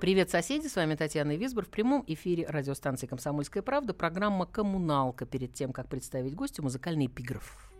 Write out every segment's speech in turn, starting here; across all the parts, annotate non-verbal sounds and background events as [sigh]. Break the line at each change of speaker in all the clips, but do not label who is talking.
Привет, соседи! С вами Татьяна Висбор в прямом эфире радиостанции «Комсомольская правда». Программа «Коммуналка». Перед тем, как представить гостю, музыкальный эпиграф.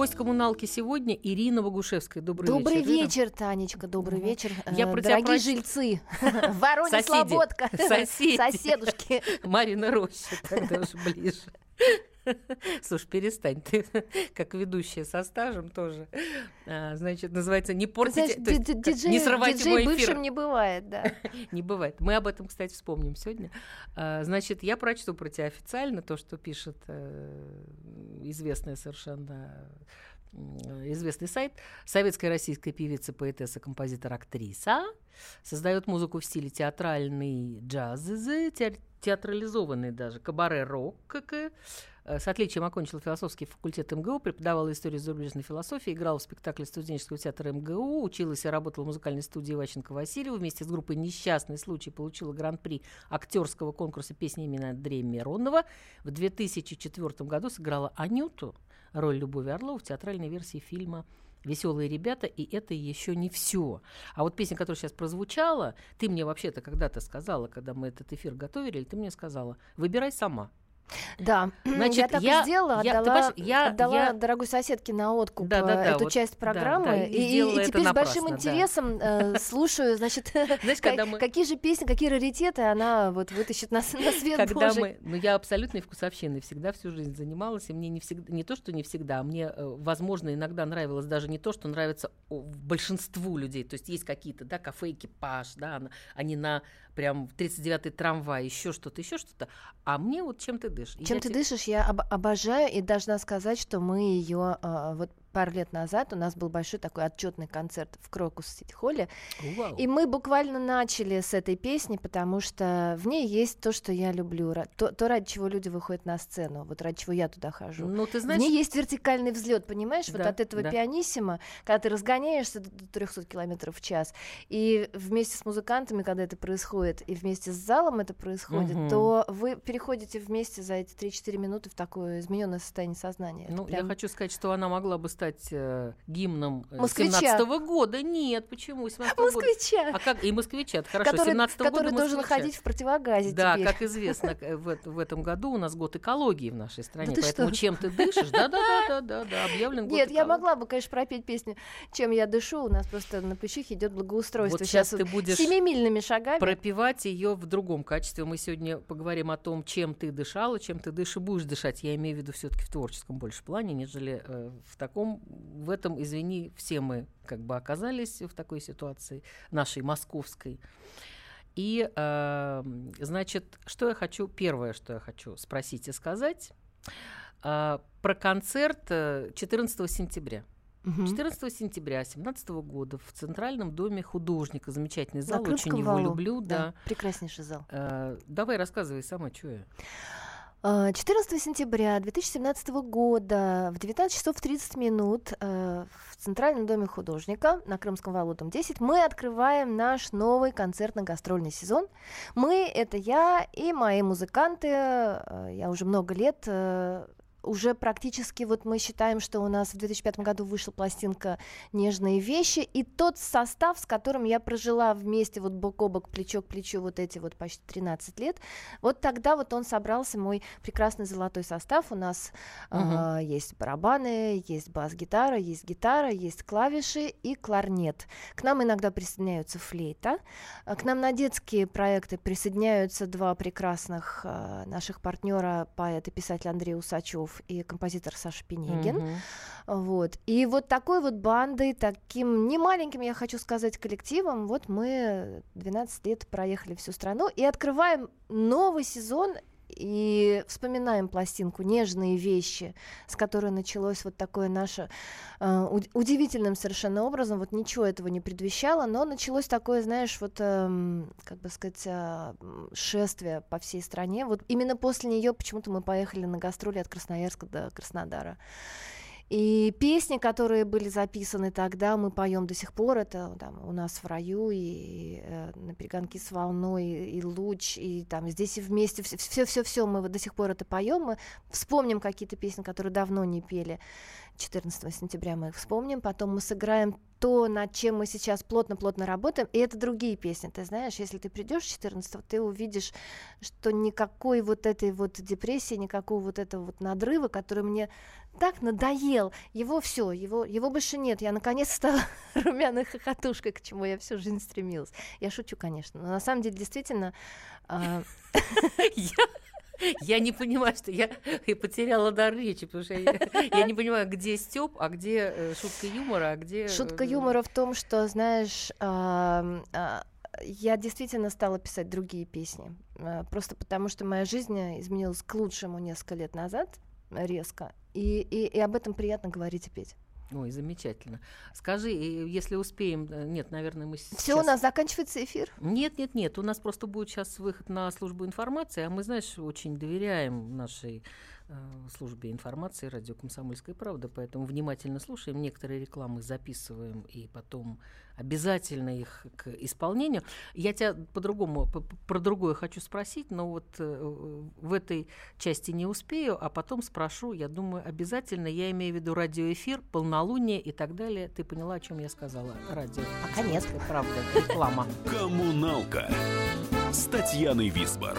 Гость коммуналки сегодня Ирина Богушевская. Добрый,
добрый
вечер.
Добрый вечер, Танечка, добрый вечер.
Я
э,
про
Дорогие
проч...
жильцы, [laughs] Воронеж Слободка,
Соседи.
соседушки.
Марина Роща, тогда уж ближе. [laughs] Слушай, перестань, ты [laughs] как ведущая со стажем тоже. А, значит, называется «Не портите,
Знаешь,
то есть,
диджей,
не срывайте
диджей
мой эфир».
бывшим не бывает, да. [laughs]
не бывает. Мы об этом, кстати, вспомним сегодня. А, значит, я прочту про тебя официально то, что пишет э, известная совершенно известный сайт. Советская российская певица, поэтесса, композитор, актриса. Создает музыку в стиле театральный джаз, театрализованный даже, кабаре-рок, как и с отличием окончила философский факультет МГУ, преподавала историю зарубежной философии, играла в спектакле студенческого театра МГУ, училась и работала в музыкальной студии Ващенко-Васильева. Вместе с группой «Несчастный случай» получила гран-при актерского конкурса песни имени Андрея Миронова. В 2004 году сыграла Анюту, роль Любови Орлова в театральной версии фильма веселые ребята, и это еще не все. А вот песня, которая сейчас прозвучала, ты мне вообще-то когда-то сказала, когда мы этот эфир готовили, ты мне сказала, выбирай сама.
Да, [clears throat]
Значит,
я так
я-
и сделала,
я-
отдала,
понимаешь, я-
отдала
я-
дорогой соседке на откуп
Да, да,
э,
да,
эту
вот,
часть
да,
программы.
да, и
и, и- и теперь с большим
напрасно, да.
интересом э, слушаю, значит, [laughs]
Знаешь, когда мы-
какие же песни, какие раритеты она вот вытащит на, с- на свет
когда
Божий.
мы, ну я абсолютной вкусовщиной всегда всю жизнь занималась, и мне не всегда, не то, что не всегда, а мне, э, возможно, иногда нравилось даже не то, что нравится большинству людей, то есть есть какие-то, да, кафе экипаж, да, они на прям 39-й трамвай, еще что-то, еще что-то, а мне вот чем ты дышишь.
Чем
я
ты
те-
дышишь, я об- обожаю и должна сказать, что мы ее вот пару лет назад у нас был большой такой отчетный концерт в Крокус Сити Холле. И мы буквально начали с этой песни, потому что в ней есть то, что я люблю, то, то ради чего люди выходят на сцену, вот ради чего я туда хожу.
Ну, ты
В
знаешь,
ней есть вертикальный взлет, понимаешь, вот
Да,
от этого
да.
пианиссимо, когда ты разгоняешься до до 300 километров в час, и вместе с музыкантами, когда это происходит, и вместе с залом это происходит,
Мгм.
то вы переходите вместе за эти 3-4 минуты в такое измененное состояние сознания.
Ну, я
прям-
хочу сказать, что она могла бы стать э, гимном э,
Москвича.
17 года. Нет, почему? 17 года.
Москвича,
А как? И москвича, хорошо,
который,
17
который
года
должен
москвича.
ходить в противогазе
Да,
теперь.
как известно, к- в, в этом году у нас год экологии в нашей стране,
ты
поэтому
что?
чем ты дышишь? Да, да, да, да, да, да, объявлен год
Нет, я
экологии.
могла бы, конечно, пропеть песню «Чем я дышу». У нас просто на Плющихе идет благоустройство.
Вот сейчас ты
вот
будешь
семимильными шагами.
пропивать ее в другом качестве. Мы сегодня поговорим о том, чем ты дышала, чем ты дышишь и будешь дышать. Я имею в виду все-таки в творческом больше плане, нежели э, в таком, в этом, извини, все мы как бы оказались в такой ситуации нашей московской. И, э, значит, что я хочу, первое, что я хочу спросить и сказать, э, про концерт э, 14 сентября.
Мгм.
14 сентября 2017 года в Центральном доме художника. Замечательный зал, очень его
валу.
люблю. Да.
Прекраснейший зал.
Э, давай рассказывай сама, что я.
А, 14 сентября 2017 года в 19 часов 30 минут э, в Центральном доме художника на Крымском валу, дом 10, мы открываем наш новый концертно-гастрольный сезон. Мы — это я и мои музыканты. э, Я уже много лет э, уже практически вот мы считаем, что у нас в 2005 году вышла пластинка «Нежные вещи», и тот состав, с которым я прожила вместе вот бок о бок, плечо к плечу вот эти вот почти 13 лет, вот тогда вот он собрался, мой прекрасный золотой состав. У нас
Мгм.
а, есть барабаны, есть бас-гитара, есть гитара, есть клавиши и кларнет. К нам иногда присоединяются флейта. А К нам на детские проекты присоединяются два прекрасных а, наших партнера, поэт и писатель Андрей Усачев и композитор Саша Пенегин.
Мгм.
Вот. И вот такой вот бандой, таким немаленьким, я хочу сказать, коллективом, вот мы 12 лет проехали всю страну и открываем новый сезон и вспоминаем пластинку «Нежные вещи», с которой началось вот такое наше э, уд- удивительным совершенно образом, вот ничего этого не предвещало, но началось такое, знаешь, вот, эм, как бы сказать, м, шествие по всей стране. Вот именно после нее почему-то мы поехали на гастроли от Красноярска до Краснодара. И песни, которые были записаны тогда, мы поем до сих пор. Это там, у нас в раю и э, на перегонки с волной и, и луч и там здесь и вместе все, все, все мы до сих пор это поем. Мы вспомним какие-то песни, которые давно не пели. 14 сентября мы их вспомним, потом мы сыграем то, над чем мы сейчас плотно-плотно работаем, и это другие песни. Ты знаешь, если ты придешь 14 ты увидишь, что никакой вот этой вот депрессии, никакого вот этого вот надрыва, который мне так надоел, его все, его, его больше нет. Я наконец стала [laughs] румяной хохотушкой, к чему я всю жизнь стремилась. Я шучу, конечно, но на самом деле действительно а,
Я- не понимаю, что я и потеряла дар речи, потому что я, я не понимаю, где Степ, а где э, шутка юмора, а где...
Шутка
э,
юмора в том, что, знаешь, а, я действительно стала писать другие песни. а, Просто потому, что моя жизнь изменилась к лучшему несколько лет назад, резко. И, и, и об этом приятно говорить и петь.
Ой, замечательно. Скажи, если успеем... э, Нет, наверное, мы сейчас...
Все, у нас заканчивается эфир.
Нет, нет, нет. У нас просто будет сейчас выход на службу информации, а мы, знаешь, очень доверяем нашей службе информации радио «Комсомольская правда», поэтому внимательно слушаем, некоторые рекламы записываем и потом обязательно их к исполнению. Я тебя по-другому, про другое хочу спросить, но вот э, в этой части не успею, а потом спрошу, я думаю, обязательно. Я имею в виду радиоэфир, полнолуние и так далее. Ты поняла, о чем я сказала? Радио.
Пока нет.
«Комсомольская правда, реклама.
Коммуналка с Татьяной Висбор.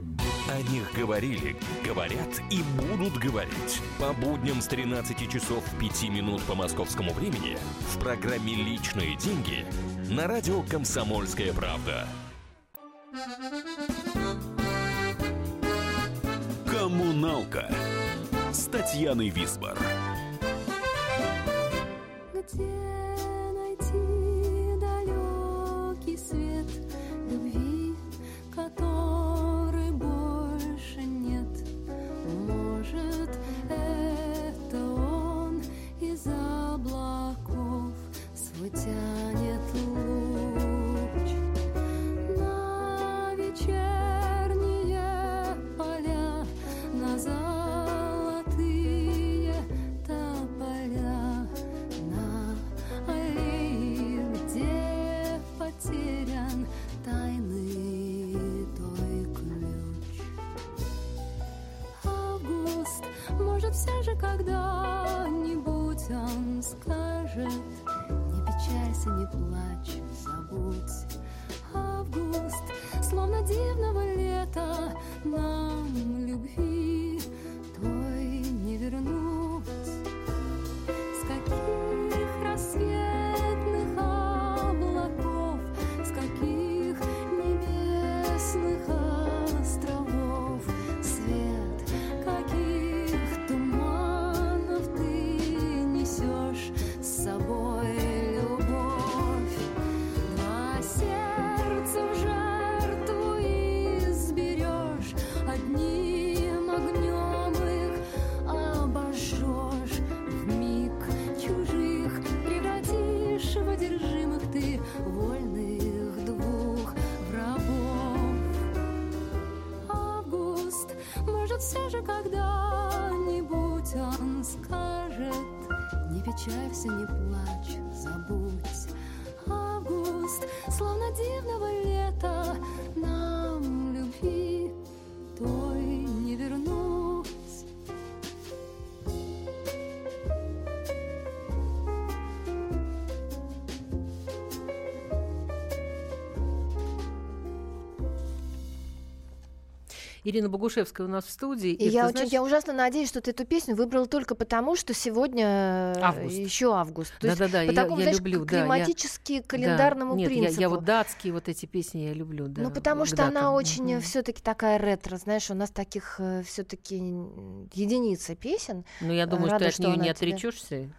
О них говорили, говорят и будут говорить. По будням с 13 часов 5 минут по московскому времени в программе «Личные деньги» на радио «Комсомольская правда». Коммуналка с Татьяной Висбор.
Где скажет Не печалься, не плачь, забудь. Август, словно дивного лета Нам любви Не печалься, не плачь, забудь. Август, словно дивного лета Нам любви той не вернуть
Ирина Богушевская у нас в студии.
И
Ир,
я, очень,
знаешь-
я ужасно надеюсь, что ты эту песню выбрала только потому, что сегодня
Август.
еще август. То есть
Да-да-да,
по
я-
такому,
я
знаешь,
люблю, да, я-
климатически
Да.
календарному
Нет, я-
принципу.
Я, вот датские вот эти песни я люблю, да.
ну, потому что
датам.
она очень
Мгм.
все-таки такая ретро, знаешь, у нас таких все-таки единицы песен.
Ну, я думаю,
рада,
что ты от нее не отречешься.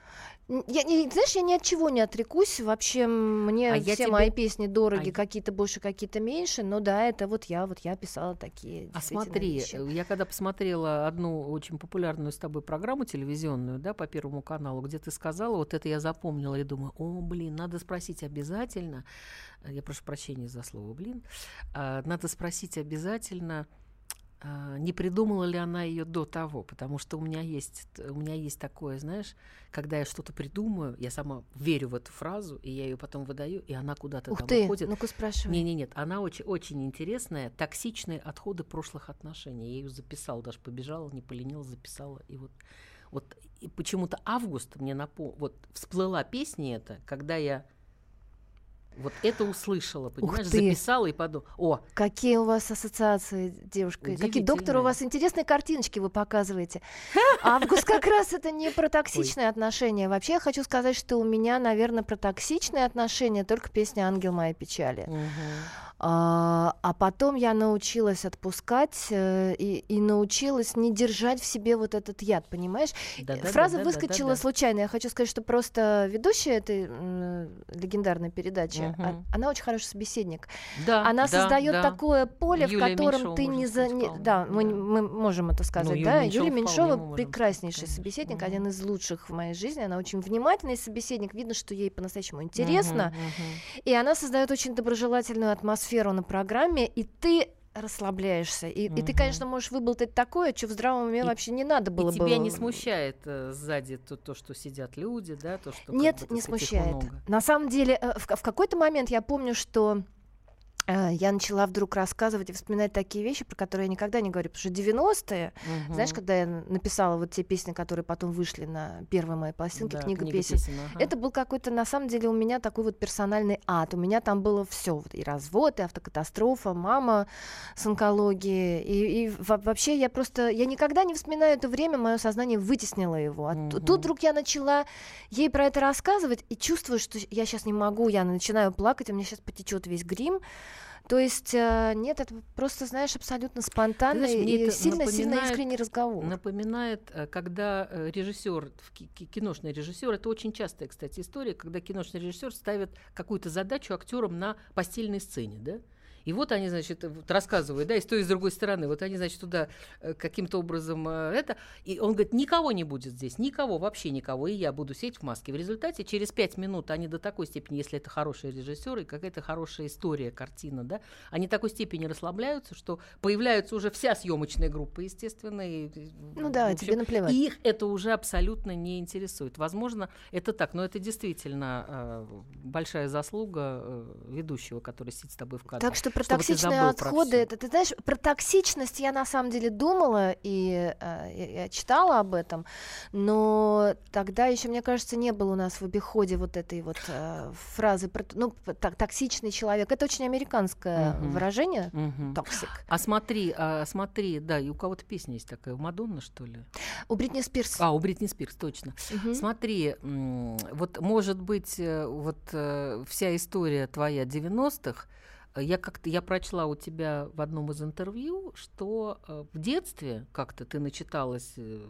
Я, не- знаешь, я ни от чего не отрекусь. Вообще мне
А
все
тебе-
мои песни дороги,
А-
какие-то больше, какие-то меньше. Но да, это вот я, вот я писала такие.
А смотри,
вещи.
э, я когда посмотрела одну очень популярную с тобой программу телевизионную, да, по Первому каналу, где ты сказала, вот это я запомнила и думаю, о, блин, надо спросить обязательно, э, я прошу прощения за слово, блин, а, надо спросить обязательно, не придумала ли она ее до того, потому что у меня есть, т- у меня есть такое, знаешь, когда я что-то придумаю, я сама верю в эту фразу, и я ее потом выдаю, и она куда-то
Ух
там
ты,
уходит.
ну-ка спрашивай.
Не, не, нет, она очень, очень интересная. Токсичные отходы прошлых отношений. Я ее записала, даже побежала, не поленилась, записала. И вот, вот и почему-то август мне напомнил, вот всплыла песня эта, когда я вот это услышала, понимаешь, записала и подумала, о,
Какие у вас ассоциации, девушка? Какие доктор у вас интересные картиночки вы показываете. Август как раз это не про токсичные отношения. Вообще я хочу сказать, что у меня, наверное, про токсичные отношения только песня «Ангел моей печали».
мгм.
А, а потом я научилась отпускать э, и, и научилась не держать в себе вот этот яд, понимаешь?
Да-да-да,
Фраза
да-да-да-да.
выскочила случайно. Я хочу сказать, что просто ведущая этой легендарной передачи, а- она очень хороший собеседник.
Да,
Она
да,
создает
да.
такое поле,
Юлия
в котором
Меньшова,
ты не за... не-
вполне,
Да, мы,
да.
мы можем это сказать,
Юлия
да? Юлия Меньшова прекраснейший
сказать,
собеседник,
Мгм.
один из лучших в моей жизни. Она очень внимательный собеседник. Видно, что ей по-настоящему интересно.
Мгм, мгм.
И она создает очень доброжелательную атмосферу на программе, и ты расслабляешься. И, и ты, конечно, можешь выболтать такое, что в здравом уме
И-
вообще не надо было
И
бы.
тебя не смущает э, сзади то, то, что сидят люди, да, то, что
Нет, не смущает.
много.
На самом деле, э, в, в какой-то момент я помню, что я начала вдруг рассказывать и вспоминать такие вещи, про которые я никогда не говорю. Потому что 90-е, знаешь,
Мгм.
когда я написала вот те песни, которые потом вышли на первой моей пластинке,
Да,
книга, песен,
ага.
это был какой-то, на самом деле, у меня такой вот персональный ад. У меня там было все. И развод, и автокатастрофа, мама с онкологией. И, и во- вообще я просто... Я никогда не вспоминаю это время, мое сознание вытеснило его. А
Мгм.
тут вдруг я начала ей про это рассказывать и чувствую, что я сейчас не могу, я начинаю плакать, у меня сейчас потечет весь грим. То есть, э, нет, это просто, знаешь, абсолютно спонтанный
знаешь,
и сильно-сильно искренний разговор.
Напоминает, э, когда режиссер, киношный режиссер, это очень частая, кстати, история, когда киношный режиссер ставит какую-то задачу актерам на постельной сцене, да? И вот они, значит, вот рассказывают, да, и с той, и с другой стороны. Вот они, значит, туда э, каким-то образом э, это. И он говорит, никого не будет здесь, никого, вообще никого, и я буду сидеть в маске. В результате через пять минут они до такой степени, если это хороший режиссер и какая-то хорошая история, картина, да, они такой степени расслабляются, что появляется уже вся съемочная группа, естественно. И,
Ну да,
общем,
тебе наплевать.
и их это уже абсолютно не интересует. Возможно, это так, но это действительно э, большая заслуга э, ведущего, который сидит с тобой в кадре.
Так что про
чтобы
токсичные
про
отходы,
всё.
это ты знаешь, про токсичность я на самом деле думала и э, я, читала об этом, но тогда еще, мне кажется, не было у нас в обиходе вот этой вот э, фразы про ну так, токсичный человек. Это очень американское
Мгм.
выражение.
Мгм.
Toxic.
А смотри, а смотри, да, и у кого-то песня есть такая, у Мадонны, что ли?
У Бритни Спирс.
А, у Бритни Спирс, точно.
Мгм.
Смотри, вот может быть, э, вот э, вся история твоя 90-х, э, я как-то я прочла у тебя в одном из интервью, что э, в детстве как-то ты начиталась э,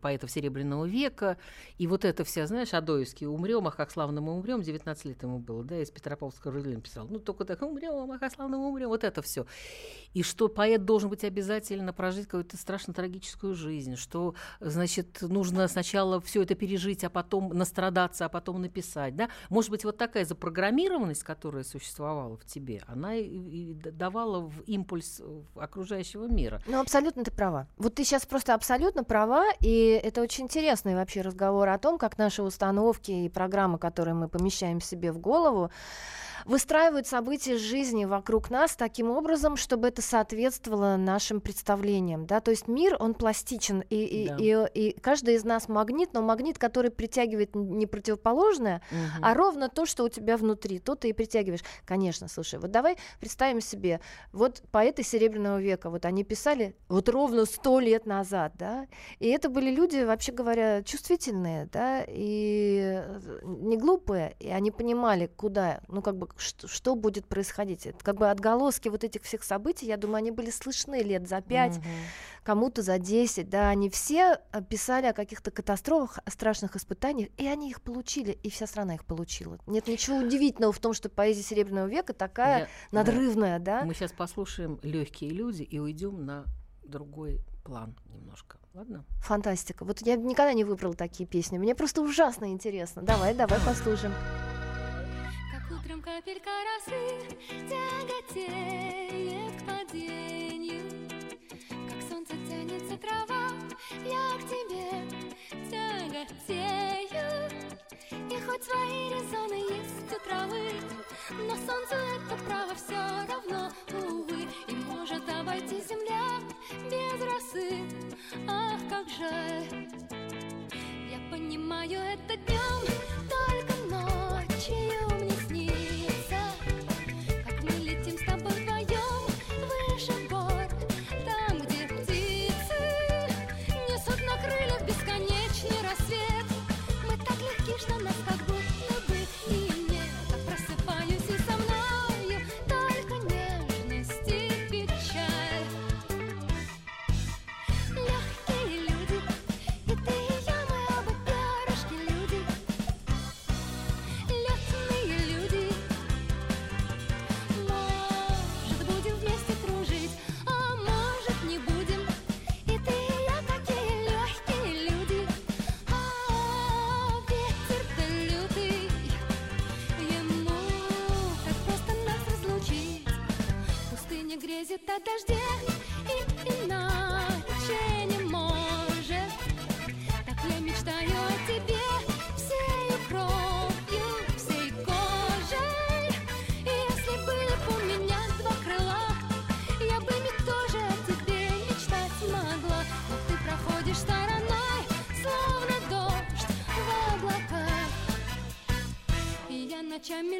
поэтов Серебряного века, и вот это вся, знаешь, Адоевский «Умрем, ах, как славно мы умрем», 19 лет ему было, да, из Петропавловского Рылин писал, ну, только так «Умрем, ах, как славно мы умрем», вот это все. И что поэт должен быть обязательно прожить какую-то страшно трагическую жизнь, что, значит, нужно сначала все это пережить, а потом настрадаться, а потом написать, да? Может быть, вот такая запрограммированность, которая существовала в тебе, она и, и давала в импульс э, окружающего мира.
Ну, абсолютно ты права. Вот ты сейчас просто абсолютно права, и это очень интересный вообще разговор о том, как наши установки и программы, которые мы помещаем себе в голову, выстраивают события жизни вокруг нас таким образом, чтобы это соответствовало нашим представлениям. Да? То есть мир, он пластичен, и, и,
Да.
и, и каждый из нас магнит, но магнит, который притягивает не противоположное, а ровно то, что у тебя внутри, то ты и притягиваешь. Конечно, слушай, вот давай представим себе, вот поэты Серебряного века, вот они писали вот ровно сто лет назад, да, и это были люди, вообще говоря, чувствительные, да, и э, не глупые, и они понимали, куда, ну, как бы, что, что будет происходить. Это как бы отголоски вот этих всех событий, я думаю, они были слышны лет за пять,
Мгм.
кому-то за 10, да, они все э, писали о каких-то катастрофах, о страшных испытаниях, и они их получили, и вся страна их получила. Нет ничего удивительного в том, что поэзия Серебряного века такая
Я-
надрывная, да.
Мы сейчас послушаем легкие люди и уйдем на другой план немножко. Ладно?
Фантастика. Вот я никогда не выбрала такие песни. Мне просто ужасно интересно. Давай, давай послушаем.
Как утром капелька росы тяготеет к падению, Как солнце тянется трава, я к тебе тяготею. грезит о дожде и иначе не может. Так я мечтаю о тебе всей кровью, всей кожей. Если бы у меня два крыла, я бы не тебе мечтать могла. Но ты проходишь стороной, словно дождь в облаках. И я ночами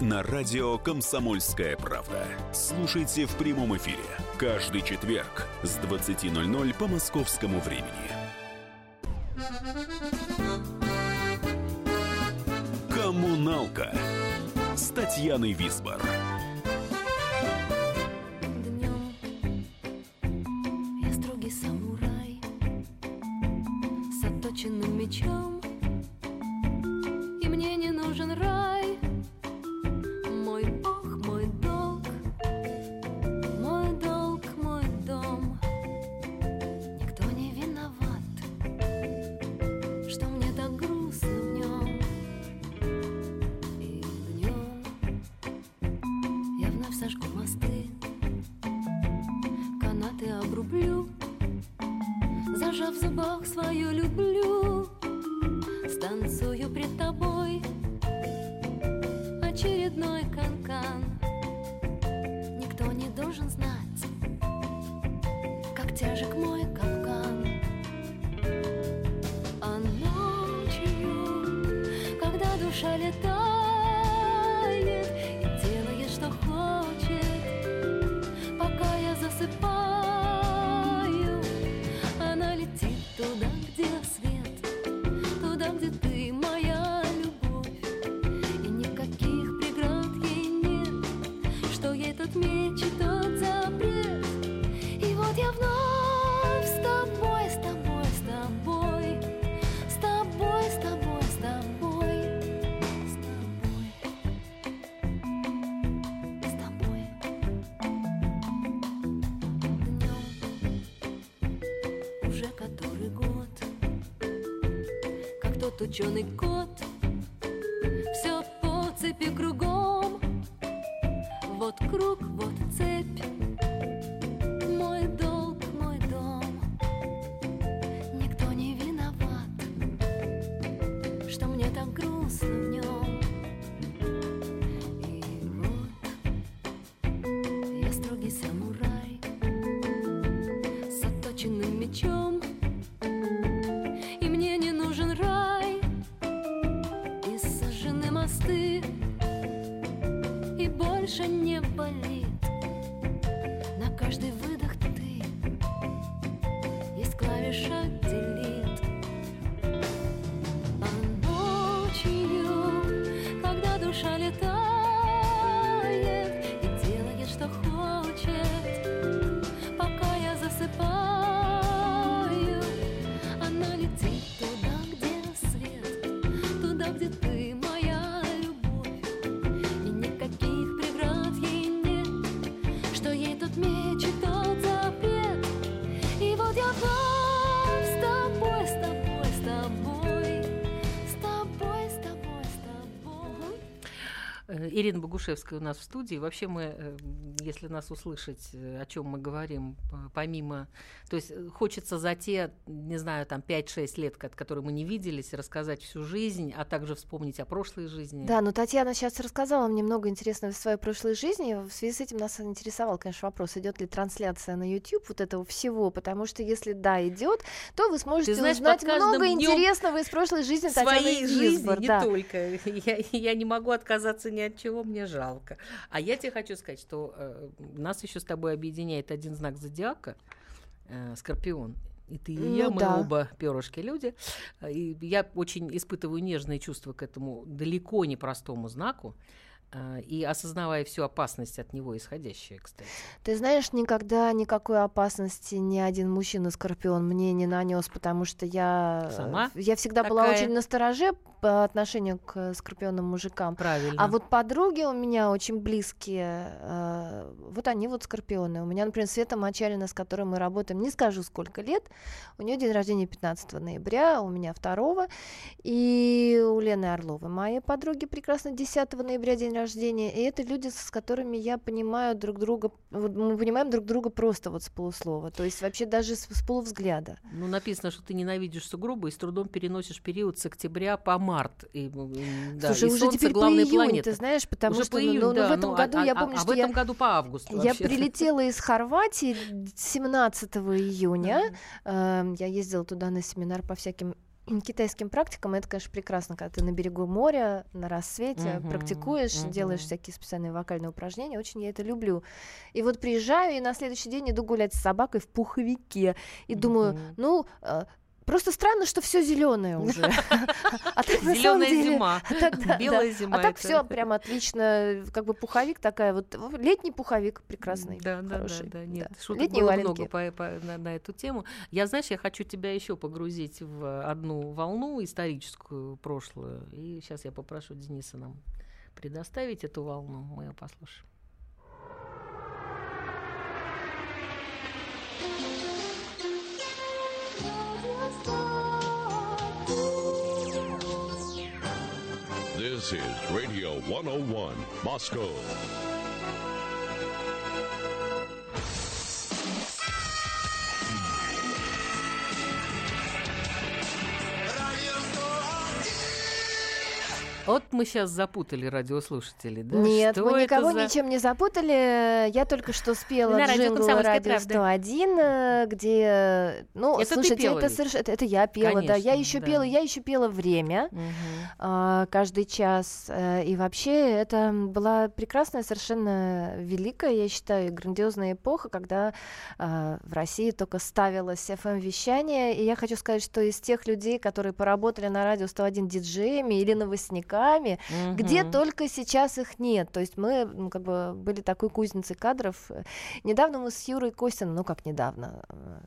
на радио «Комсомольская правда». Слушайте в прямом эфире каждый четверг с 20.00 по московскому времени. «Коммуналка» с Татьяной Висбор.
giorni
go. Ирина Богушевская у нас в студии. Вообще мы, э, если нас услышать, э, о чем мы говорим, п- помимо... То есть э, хочется за те, не знаю, там 5-6 лет, от которых мы не виделись, рассказать всю жизнь, а также вспомнить о прошлой жизни.
Да, ну Татьяна сейчас рассказала мне много интересного из своей прошлой жизни. В связи с этим нас интересовал, конечно, вопрос, идет ли трансляция на YouTube вот этого всего, потому что если да, идет, то вы сможете
знаешь,
узнать много интересного из прошлой жизни Татьяны
своей жизни,
Гизбор,
не
да.
только. [laughs] Я, я не могу отказаться ни от чего, мне жалко. А я тебе хочу сказать, что э, нас еще с тобой объединяет один знак зодиака э, Скорпион. И ты, и я,
Ну
мы
да.
оба перышки люди. Э, И я очень испытываю нежные чувства к этому далеко не простому знаку. Э, И осознавая всю опасность от него исходящую, кстати.
Ты знаешь, никогда никакой опасности ни один мужчина Скорпион мне не нанес, потому что я, э,
Сама
я всегда была
такая?
очень настороже по отношению к скорпионным мужикам.
Правильно.
А вот подруги у меня очень близкие, э, вот они вот скорпионы. У меня, например, Света Мачалина, с которой мы работаем, не скажу сколько лет, у нее день рождения 15 ноября, у меня 2 и у Лены Орловой, моей подруги, прекрасно 10 ноября день рождения, и это люди, с которыми я понимаю друг друга, вот мы понимаем друг друга просто вот с полуслова, то есть вообще даже с, с полувзгляда.
Ну, написано, что ты ненавидишь сугробы и с трудом переносишь период с октября по март. И, да,
Слушай,
и
уже
солнце
теперь по июнь,
планета.
ты знаешь, потому
Уже
что
по
ну,
июнь,
ну, ну,
да,
в этом
ну, а-
году я
а-
помню,
а
что
в
я
этом году по августу
Я
вообще.
прилетела из Хорватии 17 июня. Эм, Я ездила туда на семинар по всяким китайским практикам. Это, конечно, прекрасно, когда ты на берегу моря, на рассвете,
Мгм,
практикуешь, делаешь
мгм.
всякие специальные вокальные упражнения. Очень я это люблю. И вот приезжаю, и на следующий день иду гулять с собакой в пуховике. И думаю,
Мгм.
ну, э, Просто странно, что все зеленое [laughs] уже. А
Зеленая зима. [laughs]
а
Белая зима
А так
это-
все прям отлично. Как бы пуховик такая вот. Летний пуховик прекрасный.
Да, да, да, нет, шуток было много на эту тему. Я, знаешь, я хочу тебя еще погрузить в одну волну историческую, прошлую. И сейчас я попрошу Дениса нам предоставить эту волну, мы ее послушаем.
This is Radio 101, Moscow.
Вот мы сейчас запутали радиослушателей, да?
Нет,
Что
мы никого
за-
ничем не запутали. Я только что спела
На радио
джингл
«Комсомольская
радио
правда».
101, э, где, ну,
Это ты
слушайте,
пела
это
ведь?
совершенно, это, это я пела, да, я
Конечно,
еще
да.
пела, я еще пела время а, каждый час, э, и вообще это была прекрасная, совершенно великая, я считаю, грандиозная эпоха, когда а, в России только ставилось FM-вещание, и я хочу сказать, что из тех людей, которые поработали на радио 101 диджеями или новостниками, где
Мгм.
только сейчас их нет. То есть мы ну, как бы были такой кузницей кадров. Недавно мы с Юрой Костиным, ну как недавно, э,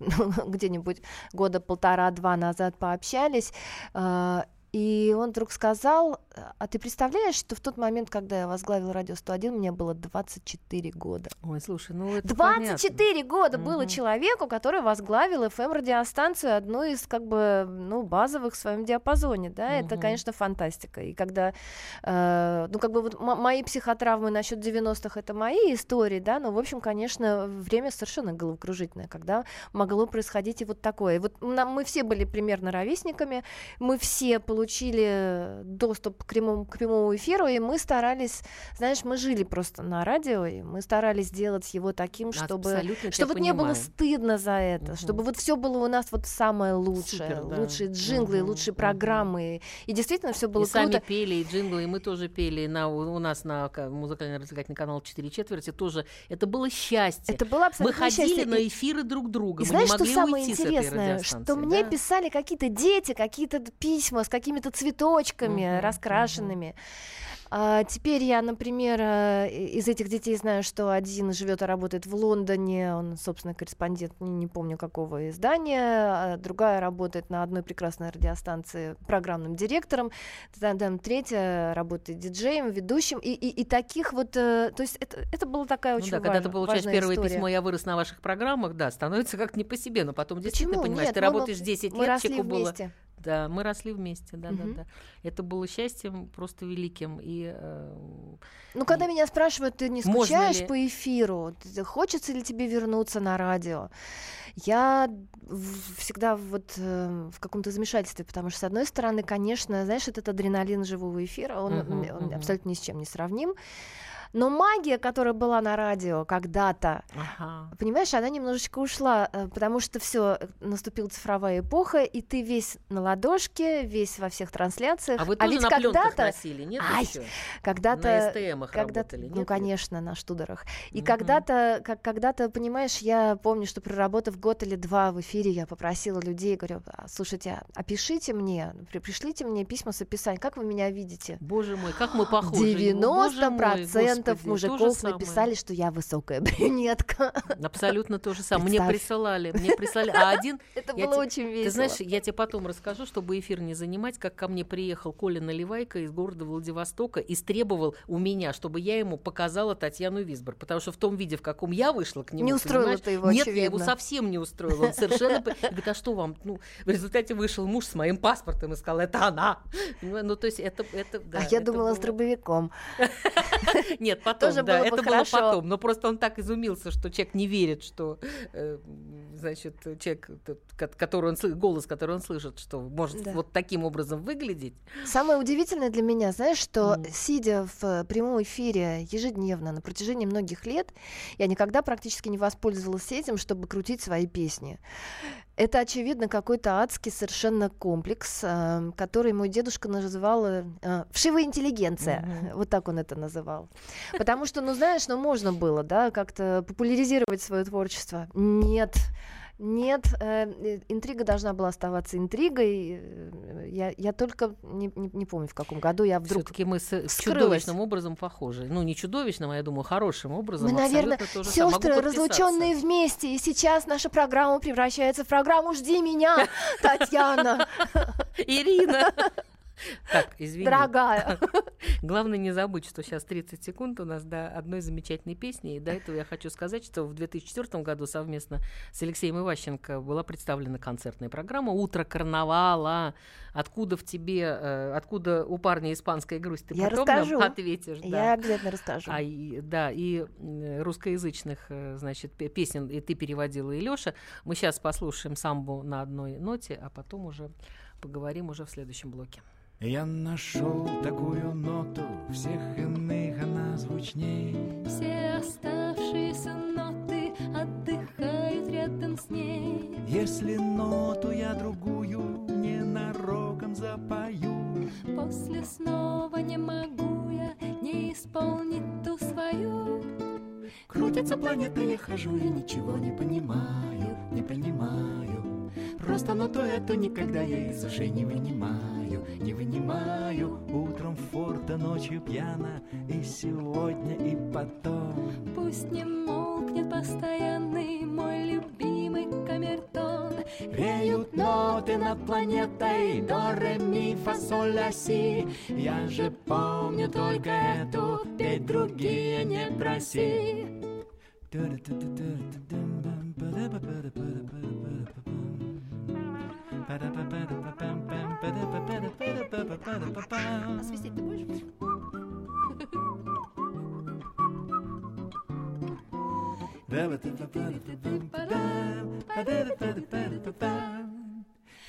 [laughs] ну, где-нибудь года полтора-два назад пообщались, э, и он вдруг сказал, а ты представляешь, что в тот момент, когда я возглавил радио 101, мне было 24 года.
Ой, слушай, ну это
24 года было
Мгм.
человеку, который возглавил FM-радиостанцию, одну из как бы ну, базовых в своем диапазоне, да, это,
Мгм.
конечно, фантастика. И когда, э, ну, как бы вот мои психотравмы насчет 90-х, это мои истории, да, но, в общем, конечно, время совершенно головокружительное, когда могло происходить и вот такое. И вот мы все были примерно ровесниками, мы все получили доступ к прямому, к прямому эфиру, и мы старались, знаешь, мы жили просто на радио, и мы старались сделать его таким, чтобы,
Абсолютно тебя
чтобы вот не было стыдно за это,
Мгм.
чтобы вот все было у нас вот самое лучшее,
Супер, да.
лучшие джинглы,
Мгм,
лучшие
мгм.
программы, и действительно все было
и сами
круто.
пели, и джинглы, и мы тоже пели на, у, нас на ка- музыкально-развлекательный канал «Четыре четверти» тоже. Это было счастье.
Это было
мы
абсолютно
ходили
счастье.
на
И-
эфиры друг друга.
И
мы
знаешь,
не
что
могли
самое
уйти с этой
интересное,
радиостанции,
что мне
да.
писали какие-то дети, какие-то письма с какими-то цветочками
Мгм,
раскрашенными. А, теперь я, например, э, из этих детей знаю, что один живет и работает в Лондоне, он, собственно, корреспондент, не, не помню какого издания, а другая работает на одной прекрасной радиостанции программным директором, там, третья работает диджеем, ведущим, и, и, и таких вот, э, то есть это, это была такая
Ну
очень
да, когда ты получаешь
важная
первое
история.
письмо «Я вырос на ваших программах», да, становится как не по себе, но потом действительно
Почему?
понимаешь,
Нет,
ты работаешь 10
мы
лет, человеку было
вместе.
Да, мы росли вместе, да,
Мгм.
да, да. Это было счастьем просто великим. И э,
Ну, когда меня спрашивают, ты не скучаешь
ли-
по эфиру, хочется ли тебе вернуться на радио? Я всегда вот э, в каком-то замешательстве, потому что, с одной стороны, конечно, знаешь, этот адреналин живого эфира, он, м, он
мгм.
абсолютно ни с чем не сравним. Но магия, которая была на радио когда-то,
ага.
Понимаешь, она немножечко ушла, э, потому что все наступила цифровая эпоха, и ты весь на ладошке, весь во всех трансляциях.
А вы тоже
ведь
на
когда-то,
носили, нет
Ай, когда-то,
На СТМах
когда
работали,
ну
нет?
конечно, на штудерах. И
Мгм.
когда-то, как когда-то, понимаешь, я помню, что проработав год или два в эфире, я попросила людей, говорю, «А, слушайте, а опишите мне, при- пришлите мне письма с описанием, как вы меня видите?
Боже мой, как мы похожи.
90%
То же
мужиков написали, что я высокая [laughs] брюнетка.
Абсолютно то же самое. Мне
Представь.
присылали, мне прислали. А один... [laughs]
Это было очень весело.
Ты знаешь, я тебе потом расскажу, чтобы эфир не занимать, как ко мне приехал Коля Наливайко из города Владивостока и требовал у меня, чтобы я ему показала Татьяну Висбор. Потому что в том виде, в каком я вышла к нему,
Не
понимаешь,
ты его,
Нет, я его
очевидно.
совсем не устроила. Он совершенно... Говорит, а что вам? Ну, в результате вышел муж с моим паспортом и сказал, это она. Понимаешь, Ну, то есть это... это да,
а я думала с
было-
дробовиком. [laughs]
нет, потом,
Тоже
да,
было бы
это было
хорошо.
потом. Но просто он так изумился, что человек не верит, что, э, значит, человек, который он, голос, который он слышит, что может
Да.
вот таким образом выглядеть.
Самое удивительное для меня, знаешь, что сидя в прямом эфире ежедневно на протяжении многих лет, я никогда практически не воспользовалась этим, чтобы крутить свои песни. Это, очевидно, какой-то адский совершенно комплекс, э, который мой дедушка называл э, э, вшивая интеллигенция. Вот так он это называл. Потому что, ну знаешь, ну можно было, да, как-то популяризировать свое творчество. Нет. Нет, э, интрига должна была оставаться интригой. Э, Я, я только не, не- не помню, в каком году я вдруг
Все-таки мы с- чудовищным образом похожи. Ну, не чудовищным, а я думаю, хорошим образом.
Мы, наверное, сестры, разлученные вместе, и сейчас наша программа превращается в программу «Жди меня, [laughs] Татьяна, [laughs]
Ирина! [laughs] Так, извини.
дорогая».
Главное не забудь, что сейчас 30 секунд у нас до одной замечательной песни. И до этого я хочу сказать, что в 2004 году совместно с Алексеем Иващенко была представлена концертная программа «Утро карнавала». Откуда в тебе, э, откуда у парня испанская грусть, ты
Я
потом нам
расскажу.
ответишь. да.
Я обязательно расскажу.
А, и- да, и м, русскоязычных, э, значит, пе- песен и ты переводила, и Лёша. Мы сейчас послушаем самбу на одной ноте, а потом уже поговорим уже в следующем блоке.
Я нашел такую ноту, всех иных она звучней.
Все оставшиеся ноты отдыхают рядом с ней.
Если ноту я другую ненароком запою,
После снова не могу я не исполнить ту свою.
крутится планета, я хожу и ничего не понимаю, не понимаю. Просто ноту эту никогда я из ушей не вынимаю, не вынимаю. Утром форта, ночью пьяна, и сегодня, и потом.
Пусть не молкнет постоянный мой любимый камертон.
Реют ноты над планетой До, ре, ми, фа, соль, ля, си Я же помню только эту Петь другие не проси
Освистеть ты будешь?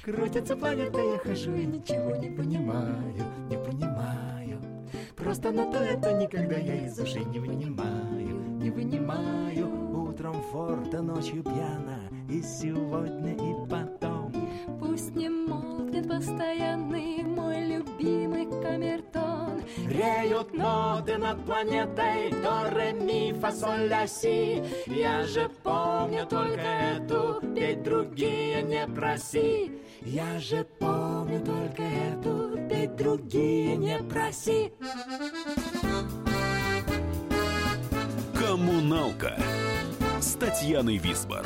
Крутится планета, я хожу и ничего не понимаю, не понимаю. Просто на то это никогда я из ушей не вынимаю, не вынимаю. Утром форта, ночью пьяна, и сегодня, и потом.
Пусть не молкнет постоянный мой любимый камертон.
Реют ноты над планетой До, ре, ми, фа, соль, ля, си Я же помню только эту Петь другие не проси Я же помню только эту Петь другие не проси
Коммуналка с Татьяной Висбор.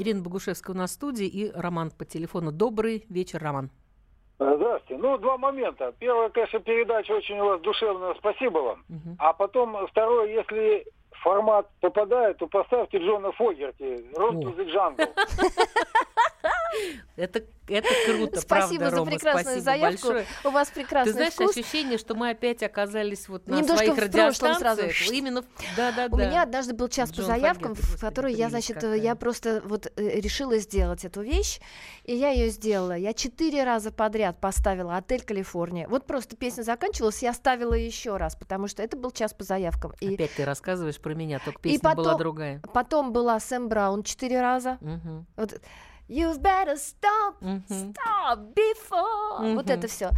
Ирина Богушевская у нас в студии и Роман по телефону. Добрый вечер, Роман.
Здравствуйте. Ну, два момента. Первое, конечно, передача очень у вас душевная, спасибо вам. А потом, второе, если формат попадает, то поставьте Джона Фогерти, Run to the Jungle. [laughs]
Это, это круто,
Спасибо
правда,
за
Рома,
прекрасную
спасибо
заявку.
большое.
У вас прекрасный
Ты знаешь,
вкус.
ощущение, что мы опять оказались вот на
Немножко
своих
сразу.
радиостанциях. Именно, да, да,
У
да.
меня однажды был час по
Джон
заявкам,
Фогерти,
в который я, значит,
какая.
я просто вот э, решила сделать эту вещь, и я ее сделала. Я четыре раза подряд поставила «Отель Калифорния». Вот просто песня заканчивалась, я ставила еще раз, потому что это был час по заявкам. И,
Опять ты рассказываешь про меня, только
и
песня была
потом,
другая.
потом была Сэм Браун четыре раза.
Мгм.
Вот, You've better stop, stop before. Вот это все.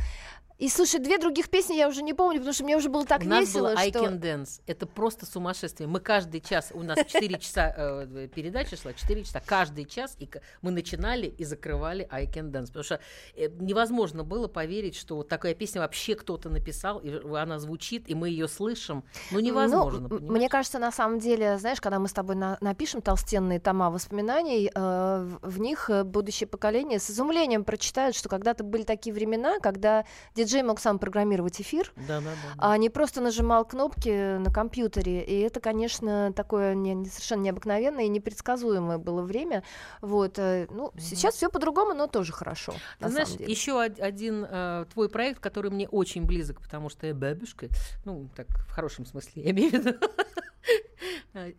И слушай, две других песни я уже не помню, потому что мне уже было так
у нас
весело,
было I
что...
Can Dance. Это просто сумасшествие. Мы каждый час, у нас 4 часа э, передача шла, 4 часа, каждый час и мы начинали и закрывали I Can Dance. Потому что э, невозможно было поверить, что вот такая песня вообще кто-то написал, и она звучит, и мы ее слышим. Ну, невозможно.
Ну,
понимаешь?
мне кажется, на самом деле, знаешь, когда мы с тобой на- напишем толстенные тома воспоминаний, э, в, в них э, будущее поколение с изумлением прочитают, что когда-то были такие времена, когда диджей мог сам программировать эфир,
Да, да, да.
а не просто нажимал кнопки на компьютере. И это, конечно, такое не- не- совершенно необыкновенное и непредсказуемое было время. Вот, э, ну, сейчас все по-другому, но тоже хорошо.
Ты
на
знаешь, еще од- один э, твой проект, который мне очень близок, потому что я бабушка, ну, так, в хорошем смысле, я имею в виду. [laughs]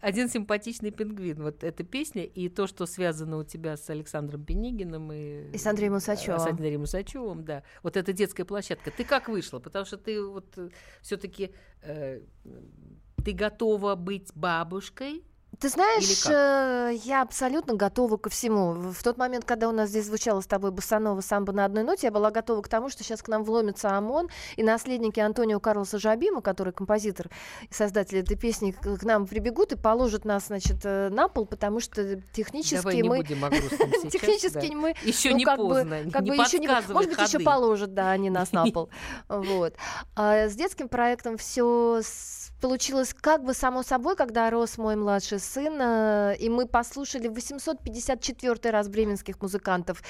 Один симпатичный пингвин. Вот эта песня и то, что связано у тебя с Александром Пенигиным и,
И с Андреем Усачевым.
С Андреем Усачевым, да. Вот эта детская площадка. Ты как вышла? Потому что ты вот все-таки ты готова быть бабушкой,
Ты знаешь, э, я абсолютно готова ко всему. В тот момент, когда у нас здесь звучало с тобой Басанова самбо на одной ноте, я была готова к тому, что сейчас к нам вломится ОМОН, и наследники Антонио Карлоса Жабима, который композитор и создатель этой песни, к нам прибегут и положат нас, значит, э, на пол, потому что технически
Давай не
мы...
будем о [laughs] сейчас,
Технически
да.
мы...
Еще
ну,
не
как бы-
поздно,
как
не
бы еще не- Может быть, еще положат, да, они нас на пол. [laughs] Вот. А с детским проектом все получилось как бы само собой, когда рос мой младший сын, э, и мы послушали 854 раз бременских музыкантов.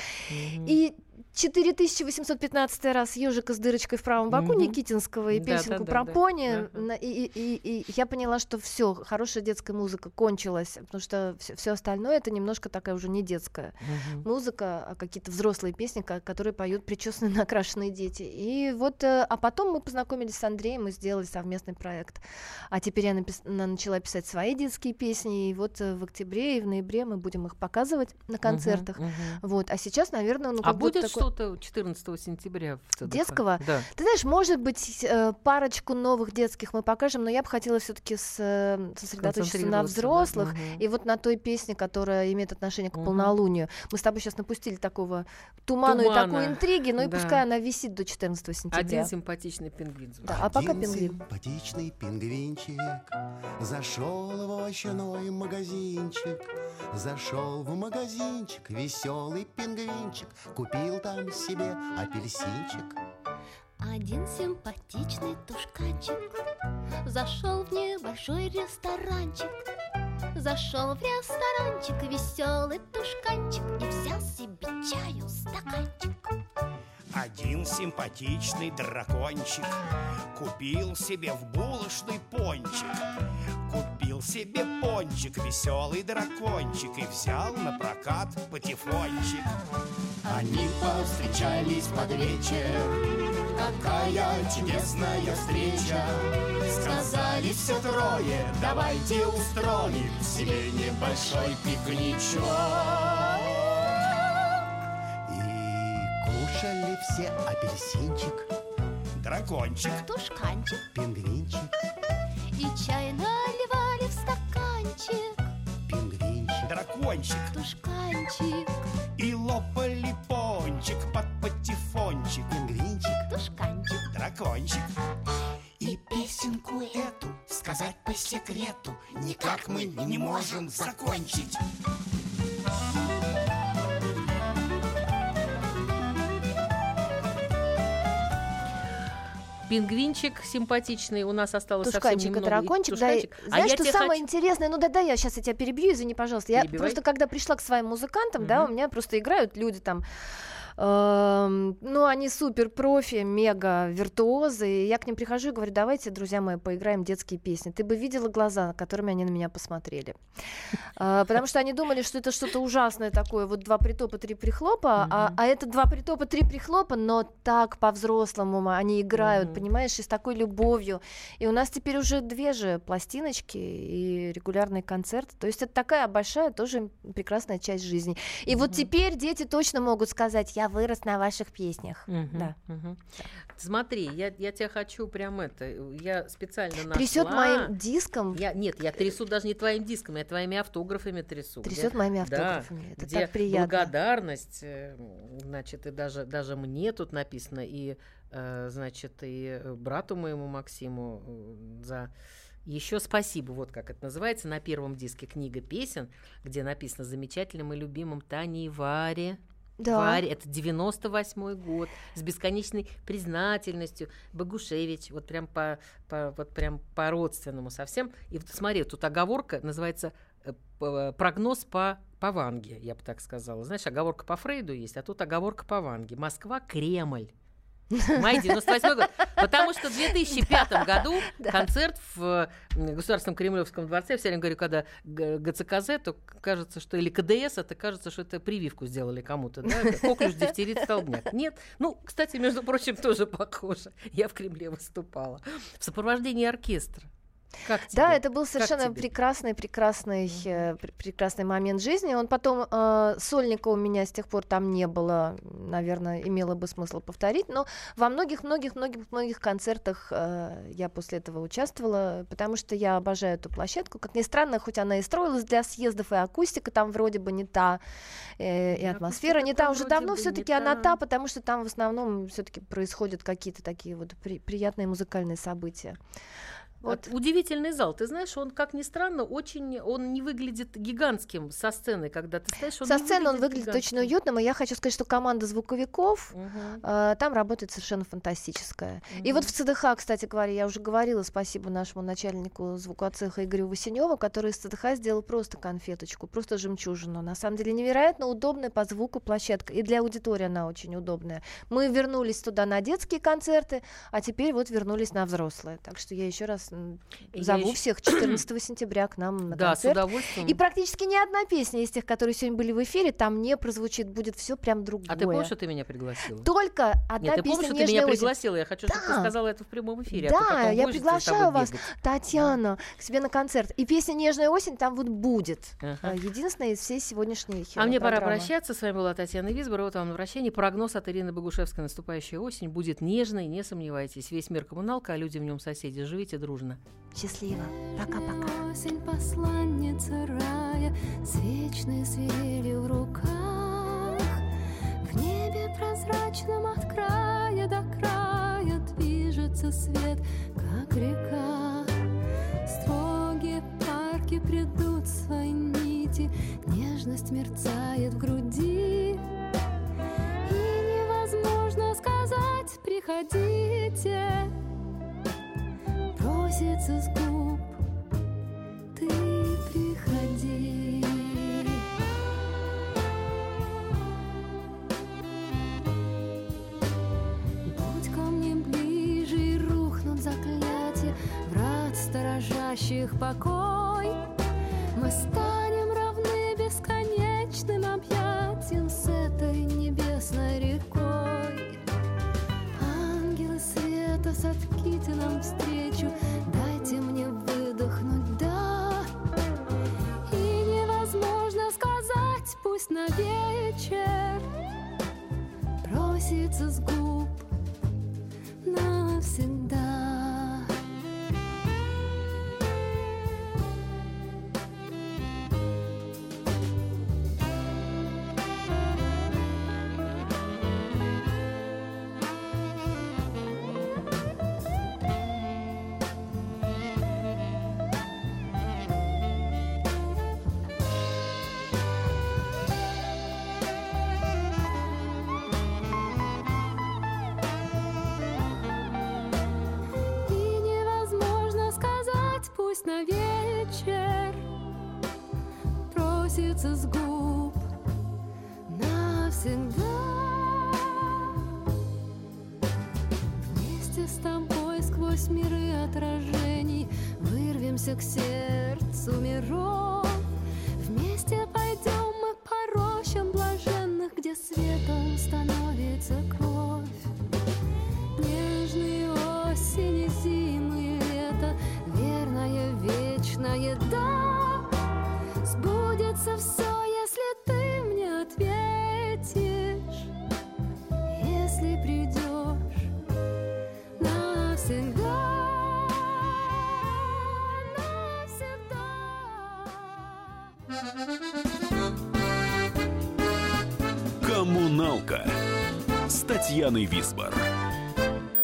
И 4815 раз ежика с дырочкой в правом боку
Мгм.
Никитинского и
Да,
песенку
да,
про
да, да.
пони. На- И, и- и- и я поняла, что все, хорошая детская музыка кончилась, потому что все, остальное это немножко такая уже не детская
Мгм.
музыка, а какие-то взрослые песни, которые поют причесанные [laughs] накрашенные дети. И вот, э, а потом мы познакомились с Андреем и сделали совместный проект. А теперь я напис- на- начала писать свои детские песни, и вот э, в октябре и в ноябре мы будем их показывать на концертах.
мгм.
Вот, а сейчас, наверное, ну
А
будто
будет
такой-
что-то 14 сентября в ЦДК?
Детского?
Да.
Ты знаешь, может быть, э, парочку новых детских мы покажем, но я бы хотела все-таки сосредоточиться на
Сконцентрироваться, да.
взрослых
Мгм.
и вот на той песне, которая имеет отношение к
Мгм.
полнолунию. Мы с тобой сейчас напустили такого туману и
Тумана.
такой интриги, ну и
Да.
пускай она висит до 14 сентября.
Один симпатичный пингвин.
Да, а пока пингвин.
симпатичный пингвинчик Зашел в овощной магазинчик Зашел в магазинчик Веселый пингвинчик Купил там себе апельсинчик.
Один симпатичный тушканчик. Зашел в небольшой ресторанчик. Зашел в ресторанчик веселый тушканчик И взял себе чаю стаканчик
Один симпатичный дракончик Купил себе в булочный пончик. Купил себе пончик, веселый дракончик И взял на прокат патефончик.
Они повстречались под вечер. Какая чудесная встреча! Сказали все трое Давайте устроим себе небольшой пикничок все апельсинчик
Дракончик
Тушканчик
Пингвинчик,
И чай наливали в стаканчик.
Пингвинчик.
Дракончик.
Тушканчик
И лопали пончик под патефончик.
Пингвинчик,
Тушканчик
Дракончик.
И песенку эту сказать по секрету Никак мы не можем закончить
пингвинчик симпатичный, у нас осталось совсем
Тушканчик и
немного.
дракончик, да.
Тушканчик.
и-
А
Знаешь, что самое
хочу-
интересное? Ну да, да, я сейчас я тебя перебью, извини, пожалуйста. Я
Перебивай.
просто когда пришла к своим музыкантам, да, у меня просто играют люди там. Эм, ну, они супер профи, мега виртуозы. И я к ним прихожу и говорю, давайте, друзья мои, поиграем детские песни. Ты бы видела глаза, которыми они на меня посмотрели. [laughs] А, Потому что они думали, что это что-то ужасное такое, вот два притопа, три прихлопа, а, а это два притопа, три прихлопа, но так по-взрослому они играют, понимаешь, и с такой любовью. И у нас теперь уже две же пластиночки и регулярный концерт. То есть это такая большая тоже прекрасная часть жизни. И вот теперь дети точно могут сказать, я вырос на ваших песнях.
Мгм,
Да.
мгм. Смотри, я, я тебя хочу прям это, я специально нашла.
Трясет моим диском.
Я, нет, я трясу даже не твоим диском, я твоими автографами трясу.
Трясет моими
да,
автографами. Это
где
так приятно.
благодарность, э, значит, и даже, даже мне тут написано, и, э, значит, и брату моему Максиму э, за... Еще спасибо, вот как это называется, на первом диске книга песен, где написано замечательным и любимым Тане и Варе.
Да.
Варе, это 98 год, с бесконечной признательностью. Богушевич, вот прям по, по- вот прям по-родственному совсем. И вот смотри, тут оговорка называется э, п- прогноз по, по Ванге, я бы так сказала. Знаешь, оговорка по Фрейду есть, а тут оговорка по Ванге. Москва, Кремль. [laughs] Май 98 год. Потому что в 2005 году концерт в Государственном Кремлевском дворце, я все время говорю, когда ГЦКЗ, то кажется, что или КДС, это кажется, что это прививку сделали кому-то, да? Коклюш, дифтерит, столбняк. Нет. Ну, кстати, между прочим, тоже похоже. Я в Кремле выступала. В сопровождении оркестра. Как тебе?
Да, это был совершенно прекрасный, прекрасный, пр- прекрасный момент жизни. Он потом э, сольника у меня с тех пор там не было, наверное, имело бы смысл повторить. Но во многих, многих, многих, многих концертах э, я после этого участвовала, потому что я обожаю эту площадку. Как ни странно, хоть она и строилась для съездов, и акустика там вроде бы не та, э, и атмосфера не та. Уже давно все-таки она
та.
та, потому что там в основном все-таки происходят какие-то такие вот при- приятные музыкальные события.
Вот. Удивительный зал. Ты знаешь, он, как ни странно, очень, он не выглядит гигантским со сцены, когда ты стоишь. Он
Со сцены он выглядит
гигантским.
очень уютным, и я хочу сказать, что команда звуковиков
Мгм.
э, там работает совершенно фантастическая. И вот в ЦДХ, кстати говоря, я уже говорила, спасибо нашему начальнику звукоцеха Игорю Васеневу, который из ЦДХ сделал просто конфеточку, просто жемчужину. На самом деле невероятно удобная по звуку площадка, и для аудитории она очень удобная. Мы вернулись туда на детские концерты, а теперь вот вернулись на взрослые. Так что я еще раз зову
ещё-
всех 14 сентября к нам на
Да, с
концерт.
удовольствием.
И практически ни одна песня из тех, которые сегодня были в эфире, там не прозвучит, будет все прям другое.
А ты помнишь, что ты меня пригласила?
Только одна
Нет, ты помнишь, что ты
«Нежная
меня
осень».
пригласила? Я хочу, чтобы ты
Да.
сказала это в прямом эфире. а
Да,
потом
я
с
приглашаю вас,
бегать.
Татьяна, к себе на концерт. И песня «Нежная осень» там вот будет.
Ага.
А, Единственная из всей сегодняшней
А мне пора прощаться. С вами была Татьяна Визбор. Вот вам на прощание. Прогноз от Ирины Богушевской. Наступающая осень будет нежной, не сомневайтесь. Весь мир коммуналка, а люди в нем соседи. Живите дружно.
Счастливо. Пока-пока.
Осень, посланница рая, с вечной свирелью в руках. В небе прозрачном от края до края движется свет, как река. Строгие парки придут свои нити, нежность мерцает в груди. И невозможно сказать, приходите, просится с губ, ты приходи. Будь ко мне ближе и рухнут заклятия врат сторожащих покой. Мы станем равны бесконечным объятиям с этой небесной рекой. Сотките нам встречу, дайте мне выдохнуть, да. И невозможно сказать, пусть на вечер просится с губ навсегда. Сорвется с губ навсегда. Вместе с тобой сквозь миры отражений Вырвемся к сердцу миров
Татьяной Висбор.